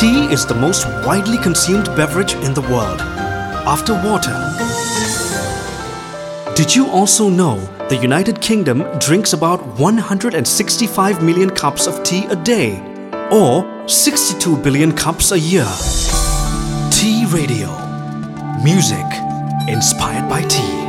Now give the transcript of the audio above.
Tea is the most widely consumed beverage in the world, after water. Did you also know the United Kingdom drinks about 165 million cups of tea a day, or 62 billion cups a year? Tea Radio. Music inspired by tea.